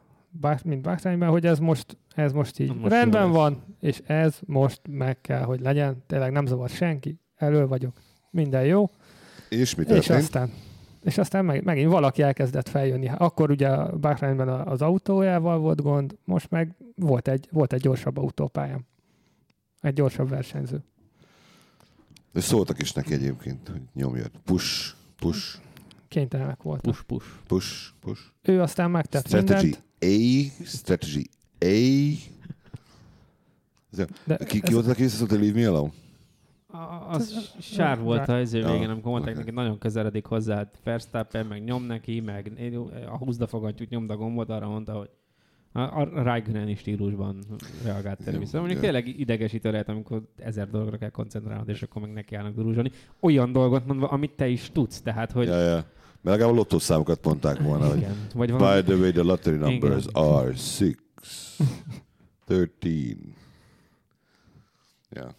mint Bahreinben, hogy ez most, ez most így Most rendben van, és ez most meg kell, hogy legyen. Tényleg nem zavar senki, elő vagyok, minden jó. És mi És történt? aztán, és aztán meg, megint valaki elkezdett feljönni. Akkor ugye a Bahreinben a- az autójával volt gond, most meg volt egy, volt egy gyorsabb autópályám. Egy gyorsabb versenyző. És szóltak is neki egyébként, hogy nyomjad. Push, push, Kénytelenek voltak. Push, push. push, push. Ő aztán megtett Strategy mindent. A, strategy A. De Ki, ez- ki volt, aki visszaszólt, hogy leave me alone? A- Az sár volt az izé Ja, végén, amikor mondták neki, nagyon közeledik hozzá hát Verstappen, meg nyom neki, meg a húzda fogatjuk, nyomd a gombot, arra mondta, hogy a, a Raikkonen stílusban reagált vissza. Mondjuk tényleg idegesítő lehet, amikor ezer dologra kell koncentrálnod, és akkor meg nekiállnak duruzsolni. Olyan dolgot mondva, amit te is tudsz, tehát, hogy Ja, ja. Mert legalább a lottószámokat mondták volna, hogy. Vagy valami, By the way, the lottery numbers Igen. are 6, 13. Yeah.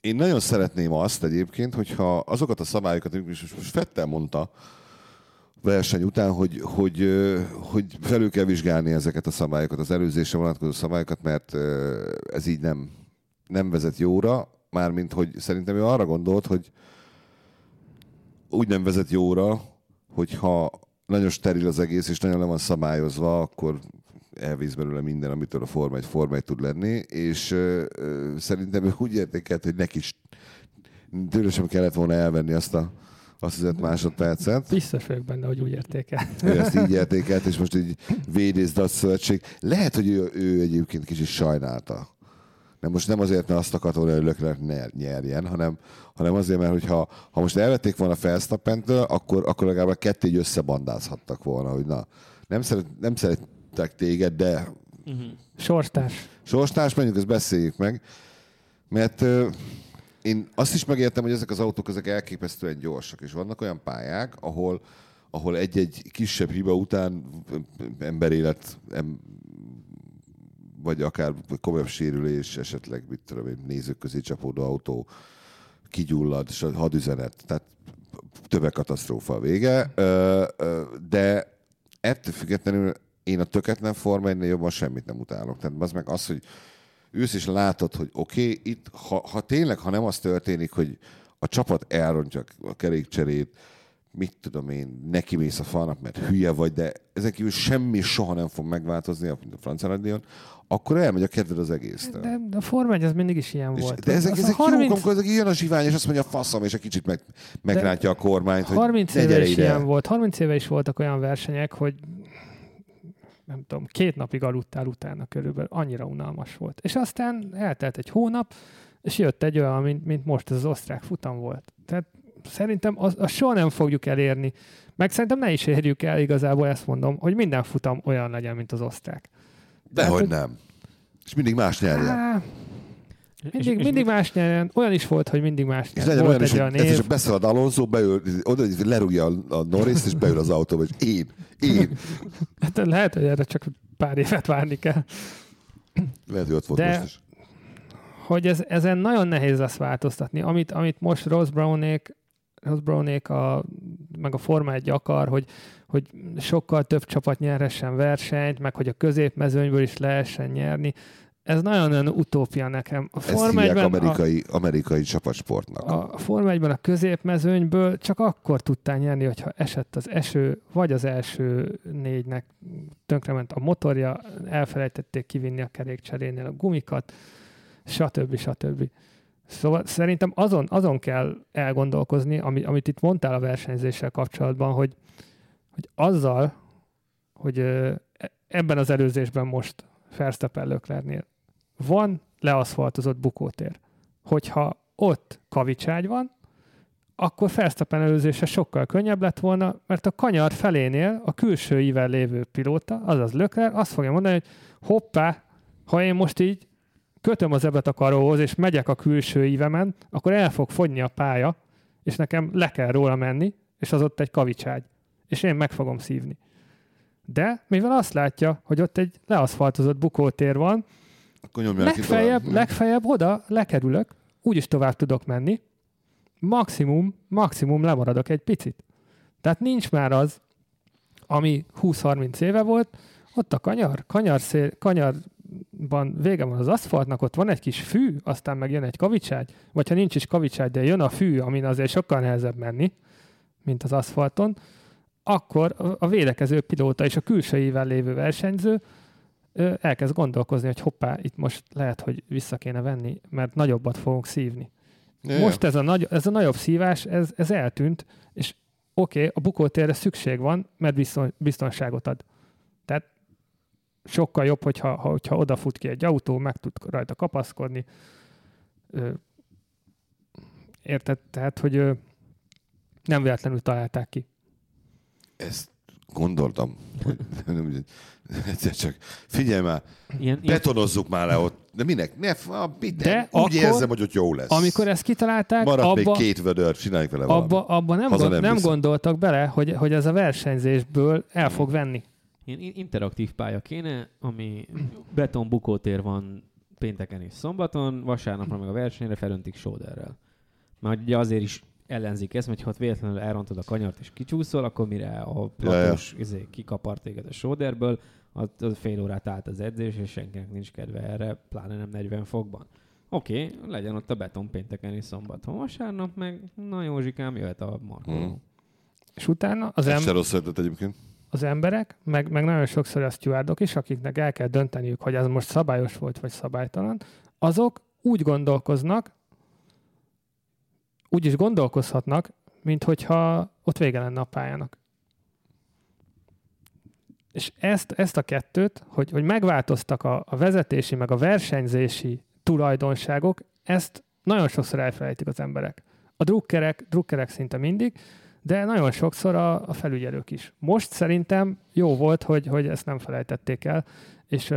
Én nagyon szeretném azt egyébként, hogyha azokat a szabályokat, amiket most Fettel mondta verseny után, hogy, hogy, hogy felül kell vizsgálni ezeket a szabályokat, az előzésre vonatkozó szabályokat, mert ez így nem, nem vezet jóra, mármint, hogy szerintem ő arra gondolt, hogy úgy nem vezet jóra, hogyha nagyon steril az egész, és nagyon le van szabályozva, akkor elvész belőle minden, amitől a Forma 1 Forma 1 tud lenni, és ö, ö, szerintem ő úgy értékelt, hogy neki is tőle sem kellett volna elvenni azt a, azt az öt másodpercet. Biztos vagyok benne, hogy úgy értékel. Ő ezt így értékelt, és most így védészd a szövetség. Lehet, hogy ő, ő egyébként kicsit sajnálta. Nem most nem azért, mert azt akarta volna, hogy ne nyerjen, hanem, hanem azért, mert hogyha, ha most elvették volna Felsztappentől, akkor, akkor legalább a kettő így összebandázhattak volna, hogy na, nem, szeret, nem szerettek téged, de Uh-huh. Sorstárs. sorstárs, menjünk, ezt beszéljük meg. Mert ö, én azt is megértem, hogy ezek az autók ezek elképesztően gyorsak, és vannak olyan pályák, ahol, ahol egy-egy kisebb hiba után emberélet, em, vagy akár komolyabb sérülés, esetleg, mit tudom én, nézők közé csapódó autó kigyullad, és a hadüzenet, tehát tömegkatasztrófa a vége, de ettől függetlenül én a töketlen Forma 1 jobban semmit nem utálok. Tehát az meg az, hogy ősz is látod, hogy oké, okay, itt, ha, ha tényleg, ha nem az történik, hogy a csapat elrontja a kerékcserét, mit tudom én, neki mész a falnak, mert hülye vagy, de ezen kívül semmi soha nem fog megváltozni, mint a francia nagydíjon, akkor elmegy a kedved az egésztől. De, de a Forma 1 az mindig is ilyen És, volt. de ezek, Az a ezek 30, jók, amikor ezek jön a zsivány, és azt mondja, faszom, és egy kicsit meg, megrántja a kormányt, hogy 30 ne éve is ide. ilyen volt. 30 éve is voltak olyan versenyek, hogy nem tudom, két napig aludtál utána körülbelül. Annyira unalmas volt. És aztán eltelt egy hónap, és jött egy olyan, mint, mint most ez az osztrák futam volt. Tehát szerintem azt az soha nem fogjuk elérni. Meg szerintem ne is érjük el, igazából ezt mondom, hogy minden futam olyan legyen, mint az osztrák. Dehogy nem. És mindig más nyerjen. Á, mindig, mindig más nyeren. Olyan is volt, hogy mindig más És nyeren. legyen Volt olyan is, hogy olyan ez év. csak beszalad Alonso, beül, oda lerúgja a, a Norris, és beül az autóba, és én, én. Hát lehet, hogy erre csak pár évet várni kell. Lehet, hogy ott volt De- most is. hogy ez, ezen nagyon nehéz lesz változtatni. Amit, amit most Ross Brownék, Ross Brownék a, meg a Forma 1 akar, hogy, hogy sokkal több csapat nyerhessen versenyt, meg hogy a középmezőnyből is lehessen nyerni. Ez nagyon-nagyon utópia nekem. A Ezt Forma 1-ben amerikai, amerikai csapatsportnak. a, a Forma 1-ben a középmezőnyből csak akkor tudtál nyerni, hogyha esett az eső, vagy az első négynek tönkrement a motorja, elfelejtették kivinni a kerékcserénél a gumikat, stb. stb. Szóval szerintem azon, azon kell elgondolkozni, ami, amit itt mondtál a versenyzéssel kapcsolatban, hogy, hogy azzal, hogy e- ebben az előzésben most Verstappen Leclercnél van leaszfaltozott bukótér. Hogyha ott kavicságy van, akkor Verstappen előzése sokkal könnyebb lett volna, mert a kanyar felénél a külső ível lévő pilóta, azaz Leclerc, azt fogja mondani, hogy hoppá, ha én most így kötöm az ebet a karóhoz, és megyek a külső ívemen, akkor el fog fogyni a pálya, és nekem le kell róla menni, és az ott egy kavicságy. És én meg fogom szívni. De mivel azt látja, hogy ott egy leaszfaltozott bukótér van, Akkor legfeljebb, tovább. legfeljebb oda lekerülök, úgyis tovább tudok menni, maximum, maximum lemaradok egy picit. Tehát nincs már az, ami 20-30 éve volt, ott a kanyar, kanyar szél, kanyarban vége van az aszfaltnak, ott van egy kis fű, aztán meg jön egy kavicságy, vagy ha nincs is kavicságy, de jön a fű, amin azért sokkal nehezebb menni, mint az aszfalton, akkor a- védekező pilóta és a külsőivel lévő versenyző elkezd gondolkozni, hogy hoppá, itt most lehet, hogy vissza kéne venni, mert nagyobbat fogunk szívni. Ja, Most ez a, nagy, ez a nagyobb szívás, ez, ez eltűnt, és oké, okay, a bukótérre szükség van, mert bizton, biztonságot ad. Tehát sokkal jobb, hogyha, ha, hogyha odafut ki egy autó, meg tud rajta kapaszkodni. Érted? Tehát, hogy nem véletlenül találták ki. Ezt gondoltam. Hogy, nem, egyszer csak figyelj már, Ilyen, ilyen, betonozzuk már le ott. De minek? Ne, a, De De úgy akkor, érzem, hogy ott jó lesz. Amikor ezt kitalálták, Maradt abba, még két vödör, csináljuk vele valamit. abba, abba nem, Haza gond, nem nem gondoltak bele, hogy, hogy ez a versenyzésből el fog venni. ilyen in- interaktív pálya kéne, ami beton bukótér van pénteken és szombaton, vasárnapra meg a versenyre felöntik sóderrel. Már ugye azért is ellenzik ezt, mert ha ott véletlenül elrontod a kanyart és kicsúszol, akkor mire a platós izé, kikapart téged a sóderből, az, az fél órát állt az edzés, és senkinek nincs kedve erre, pláne nem 40 fokban. Oké, okay, legyen ott a beton pénteken és szombaton. Vasárnap meg, na Józsikám, jöhet a markoló. Mm. És utána az, Ez em- se rossz ötlet egyébként. az emberek, meg, meg nagyon sokszor a stewardok is, akiknek el kell dönteniük, hogy ez most szabályos volt, vagy szabálytalan, azok úgy gondolkoznak, úgy is gondolkozhatnak, mint hogyha ott vége lenne a pályának. És ezt, ezt a kettőt, hogy, hogy megváltoztak a, a vezetési, meg a versenyzési tulajdonságok, ezt nagyon sokszor elfelejtik az emberek. A drukkerek, drukkerek szinte mindig, de nagyon sokszor a, a felügyelők is. Most szerintem jó volt, hogy, hogy ezt nem felejtették el, és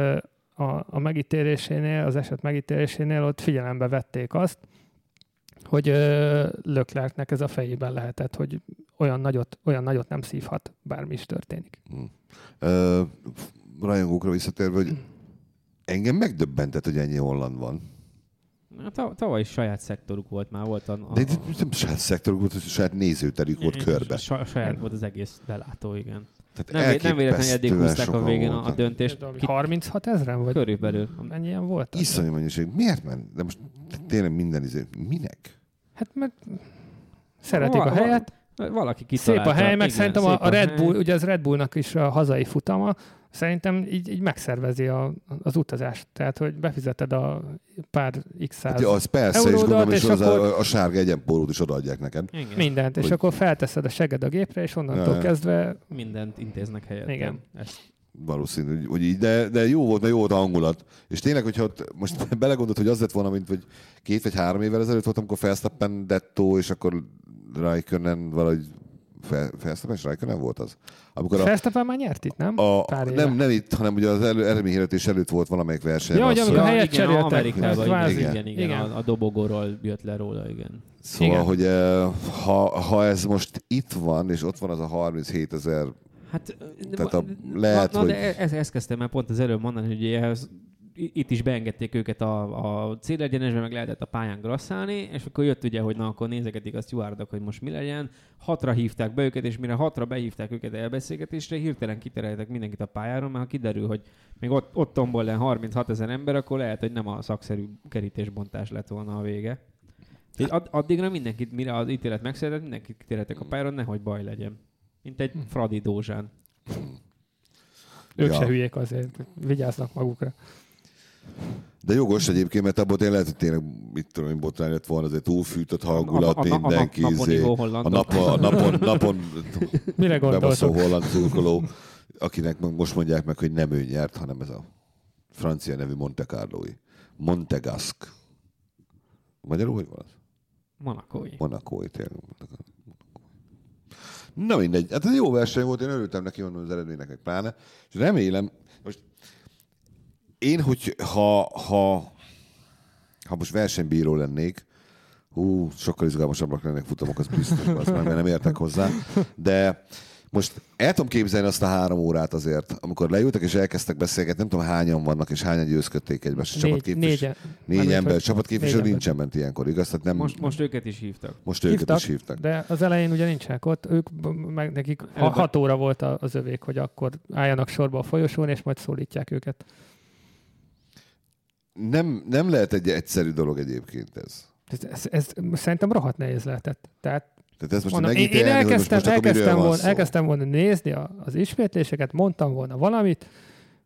a, a megítélésénél, az eset megítélésénél ott figyelembe vették azt, hogy Löklerknek ez a fejében lehetett, hogy olyan nagyot, olyan nagyot nem szívhat, bármi is történik. Hmm. Uh, rajongókra visszatérve, hogy engem megdöbbentett, hogy ennyi Holland van. Hát tavaly is saját szektoruk volt már, volt a... a De nem saját szektoruk volt, saját nézőterük volt körbe. Saját volt az egész belátó, igen. Tehát nem, nem véletlenül eddig húzták a végén a, a döntést. 36 ezeren? Vagy körülbelül. Ennyien volt? Iszonyú mennyiség. Miért ment? De most tényleg minden izé. Minek? Hát mert szeretik a helyet. Valaki kitalálta. Szép a hely, meg igen, szerintem a, a Red Bull, ugye az Red Bullnak is a hazai futama, szerintem így, így megszervezi a, az utazást. Tehát, hogy befizeted a pár x száz hát, az persze, és gondolom, és az akkor... a, a sárga egyenpólót is odaadják neked. Igen. Mindent, és hogy... akkor felteszed a seged a gépre, és onnantól ja. kezdve... Mindent intéznek helyett. Igen. Ezt valószínű, hogy így, de, de jó volt, mert jó volt a hangulat. És tényleg, hogyha ott most belegondolt, hogy az lett volna, mint hogy két vagy három évvel ezelőtt volt, amikor Felsztappen Detto, és akkor Raikkonen valahogy Felsztappen és Raikkonen volt az? Amikor Felsztappen már nyert itt, nem? A, nem, nem itt, hanem ugye az elő, eredményhirdetés előtt volt valamelyik verseny. Ja, hogy amikor helyet igen, Amerikában, igen, igen, igen. A, a dobogóról jött le róla, igen. Szóval, igen. hogy eh, ha, ha ez most itt van, és ott van az a 37 ezer Hát, Tehát a, lehet, na, na, hogy... de ezt, ezt kezdtem már pont az előbb mondani, hogy ehhez itt is beengedték őket a, a célegyenesbe, meg lehetett a pályán grasszálni, és akkor jött ugye, hogy na akkor nézegetik a stewardok, hogy most mi legyen. Hatra hívták be őket, és mire hatra behívták őket elbeszélgetésre, hirtelen kitereltek mindenkit a pályáról, mert ha kiderül, hogy még ott, ott tombol le 36 ezer ember, akkor lehet, hogy nem a szakszerű kerítésbontás lett volna a vége. Ad, addigra mindenkit, mire az ítélet megszületett, mindenkit kitereltek a pályáról, nehogy baj legyen. Mint egy Fradi Dózsán. Ők ja. se hülyék azért, vigyáznak magukra. De jogos egyébként, mert abból tényleg lehet, hogy tényleg, mit tudom én, botrány lett volna, azért túlfűtött hangulat, a, a, a, mindenki. A, izé, a, nap, a napon, napon Mire bebaszó holland szurkoló, akinek most mondják meg, hogy nem ő nyert, hanem ez a francia nevű Monte Carloi. Montegask. Magyarul hogy van? Monakói. Monakói, tényleg. Na mindegy, hát ez jó verseny volt, én örültem neki mondom az eredménynek, meg pláne, és remélem, most én, hogy ha, ha, ha most versenybíró lennék, hú, sokkal izgalmasabbak lennék futamok, az biztos, az, mert nem értek hozzá, de most el tudom képzelni azt a három órát azért, amikor leültek és elkezdtek beszélgetni, nem tudom hányan vannak és hányan győzködték egymást. Négy, négy, négy ember, csapatképviselő nincsen ment ilyenkor, igaz? Tehát nem... most, most őket is hívtak. Most őket hívtak, is hívtak. De az elején ugye nincsenek ott, ők meg nekik ha hat óra volt az övék, hogy akkor álljanak sorba a folyosón, és majd szólítják őket. Nem, nem lehet egy egyszerű dolog egyébként ez. Ez, ez, ez szerintem rohadt nehéz lehetett. Tehát tehát ez most Mondom, én, én elkezdtem, most elkezdtem, volna, elkezdtem volna nézni az ismétléseket, mondtam volna valamit,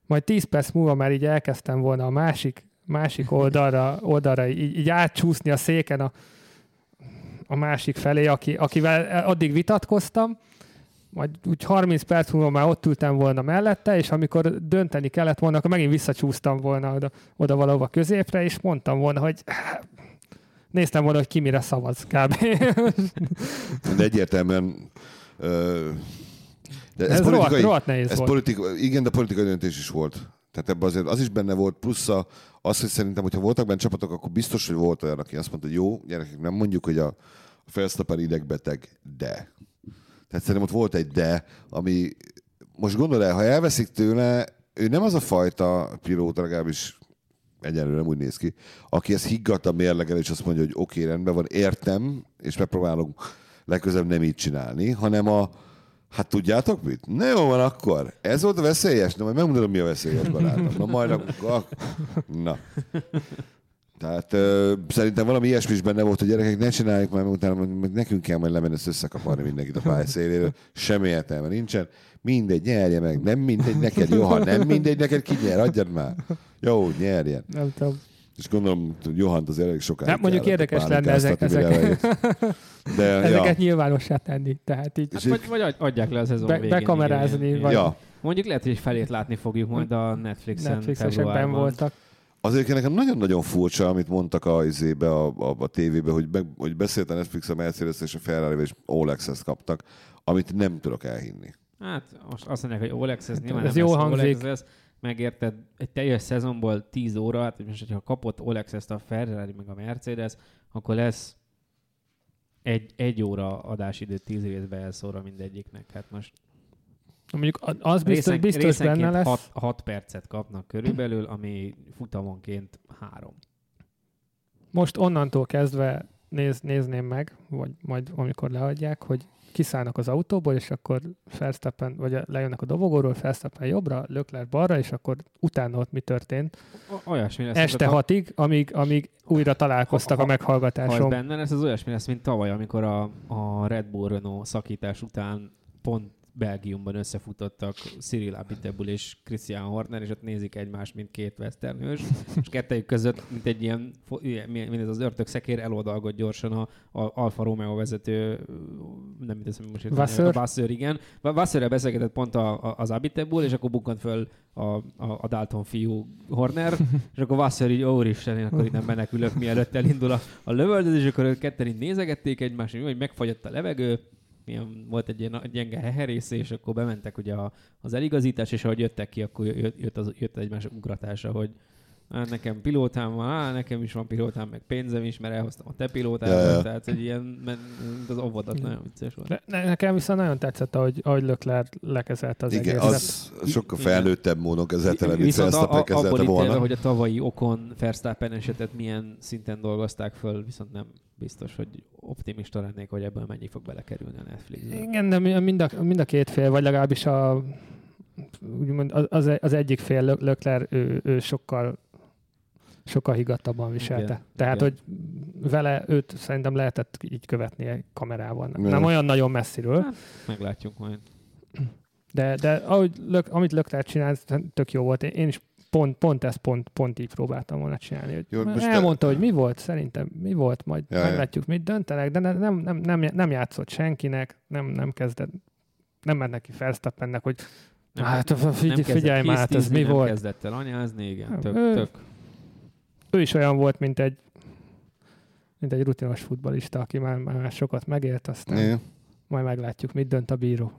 majd 10 perc múlva már így elkezdtem volna a másik, másik oldalra, oldalra így, így átcsúszni a széken a, a másik felé, aki, akivel addig vitatkoztam, majd úgy 30 perc múlva már ott ültem volna mellette, és amikor dönteni kellett volna, akkor megint visszacsúsztam volna oda, oda valahova középre, és mondtam volna, hogy néztem volna, hogy ki mire szavaz kb. De egyértelműen de ez, ez politikai, rohadt, rohadt nehéz ez volt. Politika, igen, de politikai döntés is volt. Tehát ebben azért az is benne volt, plusz a, az, hogy szerintem, hogyha voltak benne csapatok, akkor biztos, hogy volt olyan, aki azt mondta, hogy jó, gyerekek, nem mondjuk, hogy a, a Felsztappen idegbeteg, de. Tehát szerintem ott volt egy de, ami most gondol el, ha elveszik tőle, ő nem az a fajta pilóta, legalábbis egyelőre nem úgy néz ki, aki ezt higgadt a mérlegel, és azt mondja, hogy oké, okay, rendben van, értem, és megpróbálok legközelebb nem így csinálni, hanem a, hát tudjátok mit? Ne jó van akkor. Ez volt a veszélyes? Na, majd megmondom, mi a veszélyes barátom. Na, majd akkor, na. Tehát ö, szerintem valami ilyesmi is benne volt, hogy gyerekek ne csináljuk már, mert utána nekünk kell majd lemenni ezt összekaparni mindenkit a pálya széléről. Semmi értelme nincsen. Mindegy, nyerje meg. Nem mindegy neked. Jó, ha nem mindegy neked, ki nyer, adjad már. Jó, nyerjen. Nem tudom. És gondolom, Johant az elég sokáig Nem, mondjuk érdekes lenne ezek. ezek. De, ezeket ja. nyilvánossá tenni. Tehát így Hát, vagy, vagy adj- adják le a szezon be, végén. bekamerázni, vagy ja. Mondjuk lehet, hogy egy felét látni fogjuk majd a Netflixen, Netflixesen ben voltak. Azért nekem nagyon-nagyon furcsa, amit mondtak a, izébe, a, a, a tévébe, hogy, meg, hogy beszélt a Netflix, a Mercedes és a Ferrari, és All Access kaptak, amit nem tudok elhinni. Hát most azt mondják, hogy All Access, nyilván ez nem jó lesz All hangzik. Access, megérted, egy teljes szezonból 10 óra, hát most, hogyha kapott All Access-t a Ferrari meg a Mercedes, akkor lesz egy, egy óra adásidő 10 részbe elszóra mindegyiknek. Hát most Mondjuk az biztos, részen, biztos benne lesz. 6, 6 percet kapnak körülbelül, ami futamonként három. Most onnantól kezdve néz, nézném meg, vagy majd amikor leadják, hogy kiszállnak az autóból, és akkor Verstappen, vagy lejönnek a dobogóról, Verstappen jobbra, Lökler balra, és akkor utána ott mi történt. Olyasmi lesz, Este hatig, amíg, amíg újra találkoztak Ha- a ha- Ha meghallgatáson. benne lesz, az olyasmi lesz, mint tavaly, amikor a, a Red Bull Renault szakítás után pont Belgiumban összefutottak Cyril Abiteboul és Christian Horner, és ott nézik egymást, mint két westernős, és kettejük között, mint egy ilyen, mint ez az ördög szekér, eloldalgott gyorsan a, a Alfa Romeo vezető, nem mit teszem most a Vasseur, igen. Vasszeurrel beszélgetett pont a, a, az Abiteboul, és akkor bukkant föl a, a, a Dalton fiú Horner, és akkor Vasseur így, ó, Isten, én akkor innen menekülök, mielőtt elindul a, a lövöldözés, és akkor ők ketten így nézegették egymást, hogy megfagyott a levegő, milyen volt egy ilyen gyenge heherész, és akkor bementek ugye a, az eligazítás, és ahogy jöttek ki, akkor jött, jött, az, jött egymás ugratása, hogy "Á, nekem pilótám van, á, nekem is van pilótám, meg pénzem is, mert elhoztam a te pilótámat, Ja, ja. tehát egy ilyen, mint az óvodat, nagyon vicces volt. Ne, ne- nekem viszont nagyon tetszett, ahogy, ahogy Lökler lekezelte az Igen, egészet. az sokkal Igen. felnőttebb módon kezelte le, mint Viszont a, Verstappen kezelte ítélve, volna. hogy a tavalyi okon Verstappen esetet milyen szinten dolgozták föl, viszont nem biztos, hogy optimista lennék, hogy ebből mennyi fog belekerülni a Netflixbe. Igen, de mi- mind a, mind a két fél, vagy legalábbis a, úgymond az- az, az egyik fél, Lö- Lökler, ő, ő sokkal sokkal higgadtabban viselte. Igen, Tehát, igen. hogy vele őt szerintem lehetett így követni egy kamerával. Igen. Nem olyan nagyon messziről, Hát, meglátjuk majd. de, de ahogy Lök, amit Lökler csinált, tök jó volt. Én, én is pont, pont ezt pont, pont így próbáltam volna csinálni. Hogy Jó, most elmondta, te- hogy mi volt, szerintem mi volt, majd Ja, meglátjuk, mit döntenek, de ne- nem, nem, nem, nem játszott senkinek, nem, nem kezdett, nem ment neki Verstappennek, hogy Nem, Hát, nem figy- kezdett figyelj már, hát ez mi nem volt? kezdett el anyázni, igen, Nem, tök, ő- tök. Ő is olyan volt, mint egy mint egy rutinos futbalista, aki már, már sokat megélt, aztán Igen. majd meglátjuk, mit dönt a bíró.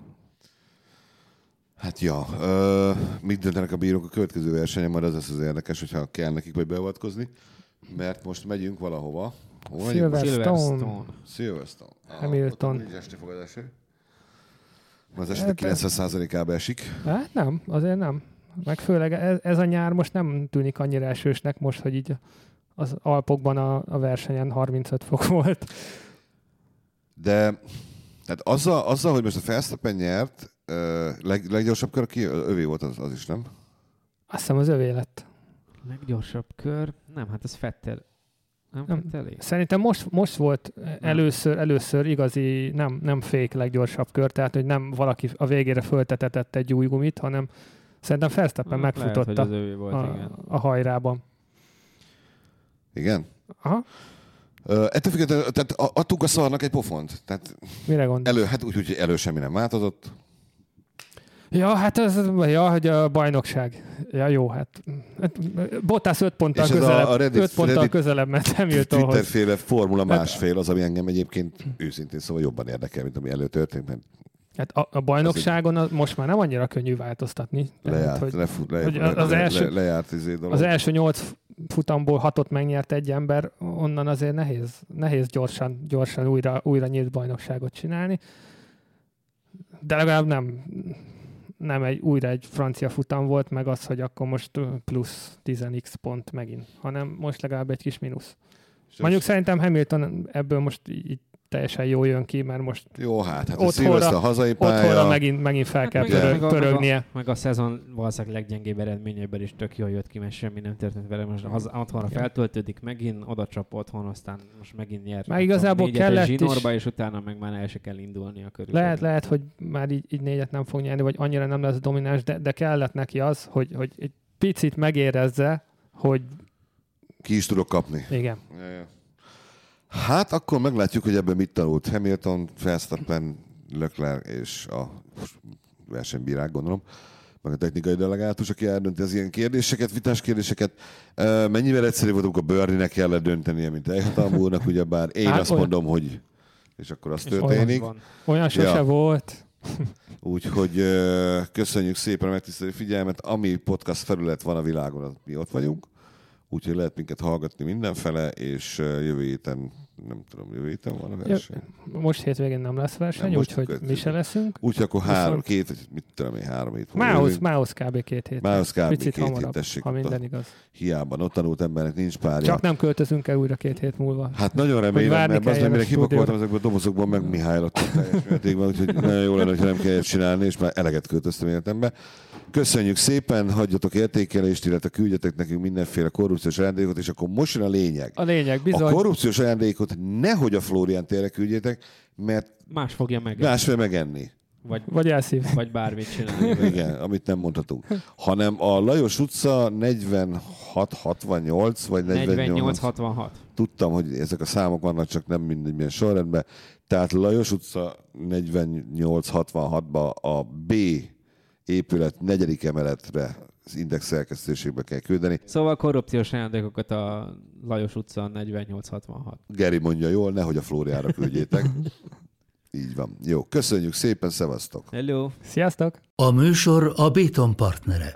Hát ja, ö, mit döntenek a bírók a következő versenyen, majd az lesz az érdekes, hogyha kell nekik majd beavatkozni, mert most megyünk valahova. Hol? Silverstone. Silverstone. Silverstone. Ah, Hamilton. ott esti fog az eső. Az esetek 90%-ába esik. Hát nem, azért nem. Meg főleg ez, ez a nyár most nem tűnik annyira esősnek most, hogy így az Alpokban a, a versenyen 35 fok volt. De tehát azzal, azzal, hogy most a Verstappen nyert, leg, leggyorsabb kör, ki övé volt az, az is, nem? Azt hiszem az övé lett. Leggyorsabb kör? Nem, hát ez Fettel. Nem, Nem. nem. Fettelé? Szerintem most, most volt először, először igazi, nem, nem fék leggyorsabb kör, tehát hogy nem valaki a végére föltetetett egy új gumit, hanem szerintem Hát Lehet, megfutotta hogy az övé volt, a, igen. a hajrában. Igen? Aha, Ö, ettől függetlenül, tehát a- adtunk a szarnak egy pofont. Tehát mire gondolsz? elő, hát úgy, hogy elő semmi nem változott. Ja, hát ez, ja, hogy a bajnokság. Ja, jó, hát, hát Bottas 5 ponttal És ez a- közelebb, a Reddit- 5 ponttal Reddit- közelebb ment Hamiltonhoz. Twitter-féle formula Hát- másfél az, ami engem egyébként őszintén szóval jobban érdekel, mint ami előtörtént, mert Hát a, a bajnokságon az most már nem annyira könnyű változtatni. Tehát, lejárt, hogy lefut, le, hogy az le, első- le, lejárt izé dolog. az első nyolc futamból hatot megnyert egy ember, onnan azért nehéz, nehéz gyorsan, gyorsan újra, újra nyílt bajnokságot csinálni. De legalább nem, nem egy, újra egy francia futam volt, meg az, hogy akkor most plusz 10x pont megint, hanem most legalább egy kis mínusz. És Mondjuk szerintem Hamilton ebből most így teljesen jó jön ki, mert most Jó, hát, hát a Otthonra- a hazai otthonra pálya. megint, megint fel kell meg, igen. pörög, meg, a, meg, pörögnie. a, meg a szezon valószínűleg leggyengébb eredményeiben is tök jól jött ki, mert semmi nem történt vele. Most az otthonra Igen. feltöltődik megint, oda csap otthon, aztán most megint nyer. Már igazából kellett is- zsinórba, és utána meg már el se kell indulni a körül. Lehet, lehet, hogy már így, így négyet nem fog nyerni, vagy annyira nem lesz domináns, de, de kellett neki az, hogy, hogy egy picit megérezze, hogy Ki is tudok kapni. igen. Ja, ja. Hát akkor meglátjuk, hogy ebben mit tanult Hamilton, Verstappen, Leclerc és a versenybírák, gondolom, meg a technikai delegátus, aki eldönti az ilyen kérdéseket, vitás kérdéseket. Mennyivel egyszerű voltunk a Burnley-nek kellett döntenie, mint Eilhatalm úrnak, ugyebár én Hát azt olyan- mondom, hogy és akkor az És történik. olyan van. Olyan sose Ja. volt. Úgyhogy köszönjük szépen a megtisztelő figyelmet. Ami podcast felület van a világon, mi ott vagyunk. Úgyhogy lehet minket hallgatni mindenfele, és jövő héten, nem tudom, jövő héten van a verseny. Most hétvégén nem lesz verseny, Nem, úgyhogy mi se leszünk. Úgyhogy akkor három, két, mit tudom én, három hét Mához, mához kb. két hét. Mához kb. Picit két hét, tessék, ha minden igaz. Hiába ott tanult embernek nincs párja. Csak nem költözünk el újra két hét múlva. Hát nagyon remélem, mert az, kelljen mire a stúdióra. kipakoltam ezekből a dobozokból, meg Mihály ott teljes mértékben, úgyhogy nagyon jó lenne, hogyha nem kell ilyet csinálni, és már eleget költöztem életembe. Köszönjük szépen, hagyjatok értékelést, illetve küldjetek nekünk mindenféle korrupciós ajándékot, és akkor most jön a lényeg. A lényeg A bizony. korrupciós ajándékot nehogy a Flórián térre küldjétek, mert Más fogja meg. másfél megenni. Vagy, Vagy elszív. vagy bármit csinálni. Igen, amit nem mondhatunk. Hanem a Lajos utca 46-68, vagy 48. 48-66. Tudtam, hogy ezek a számok vannak, csak nem mindegy milyen sorrendben. Tehát Lajos utca 48-66-ba a B épület negyedik emeletre az index szerkesztőségbe kell küldeni. Szóval korrupciós ajándékokat a Lajos utca 48-66. Geri mondja jól, nehogy a Flóriára küldjétek. Így van. Jó, köszönjük szépen, szevasztok! Hello! Sziasztok! A műsor a Béton partnere.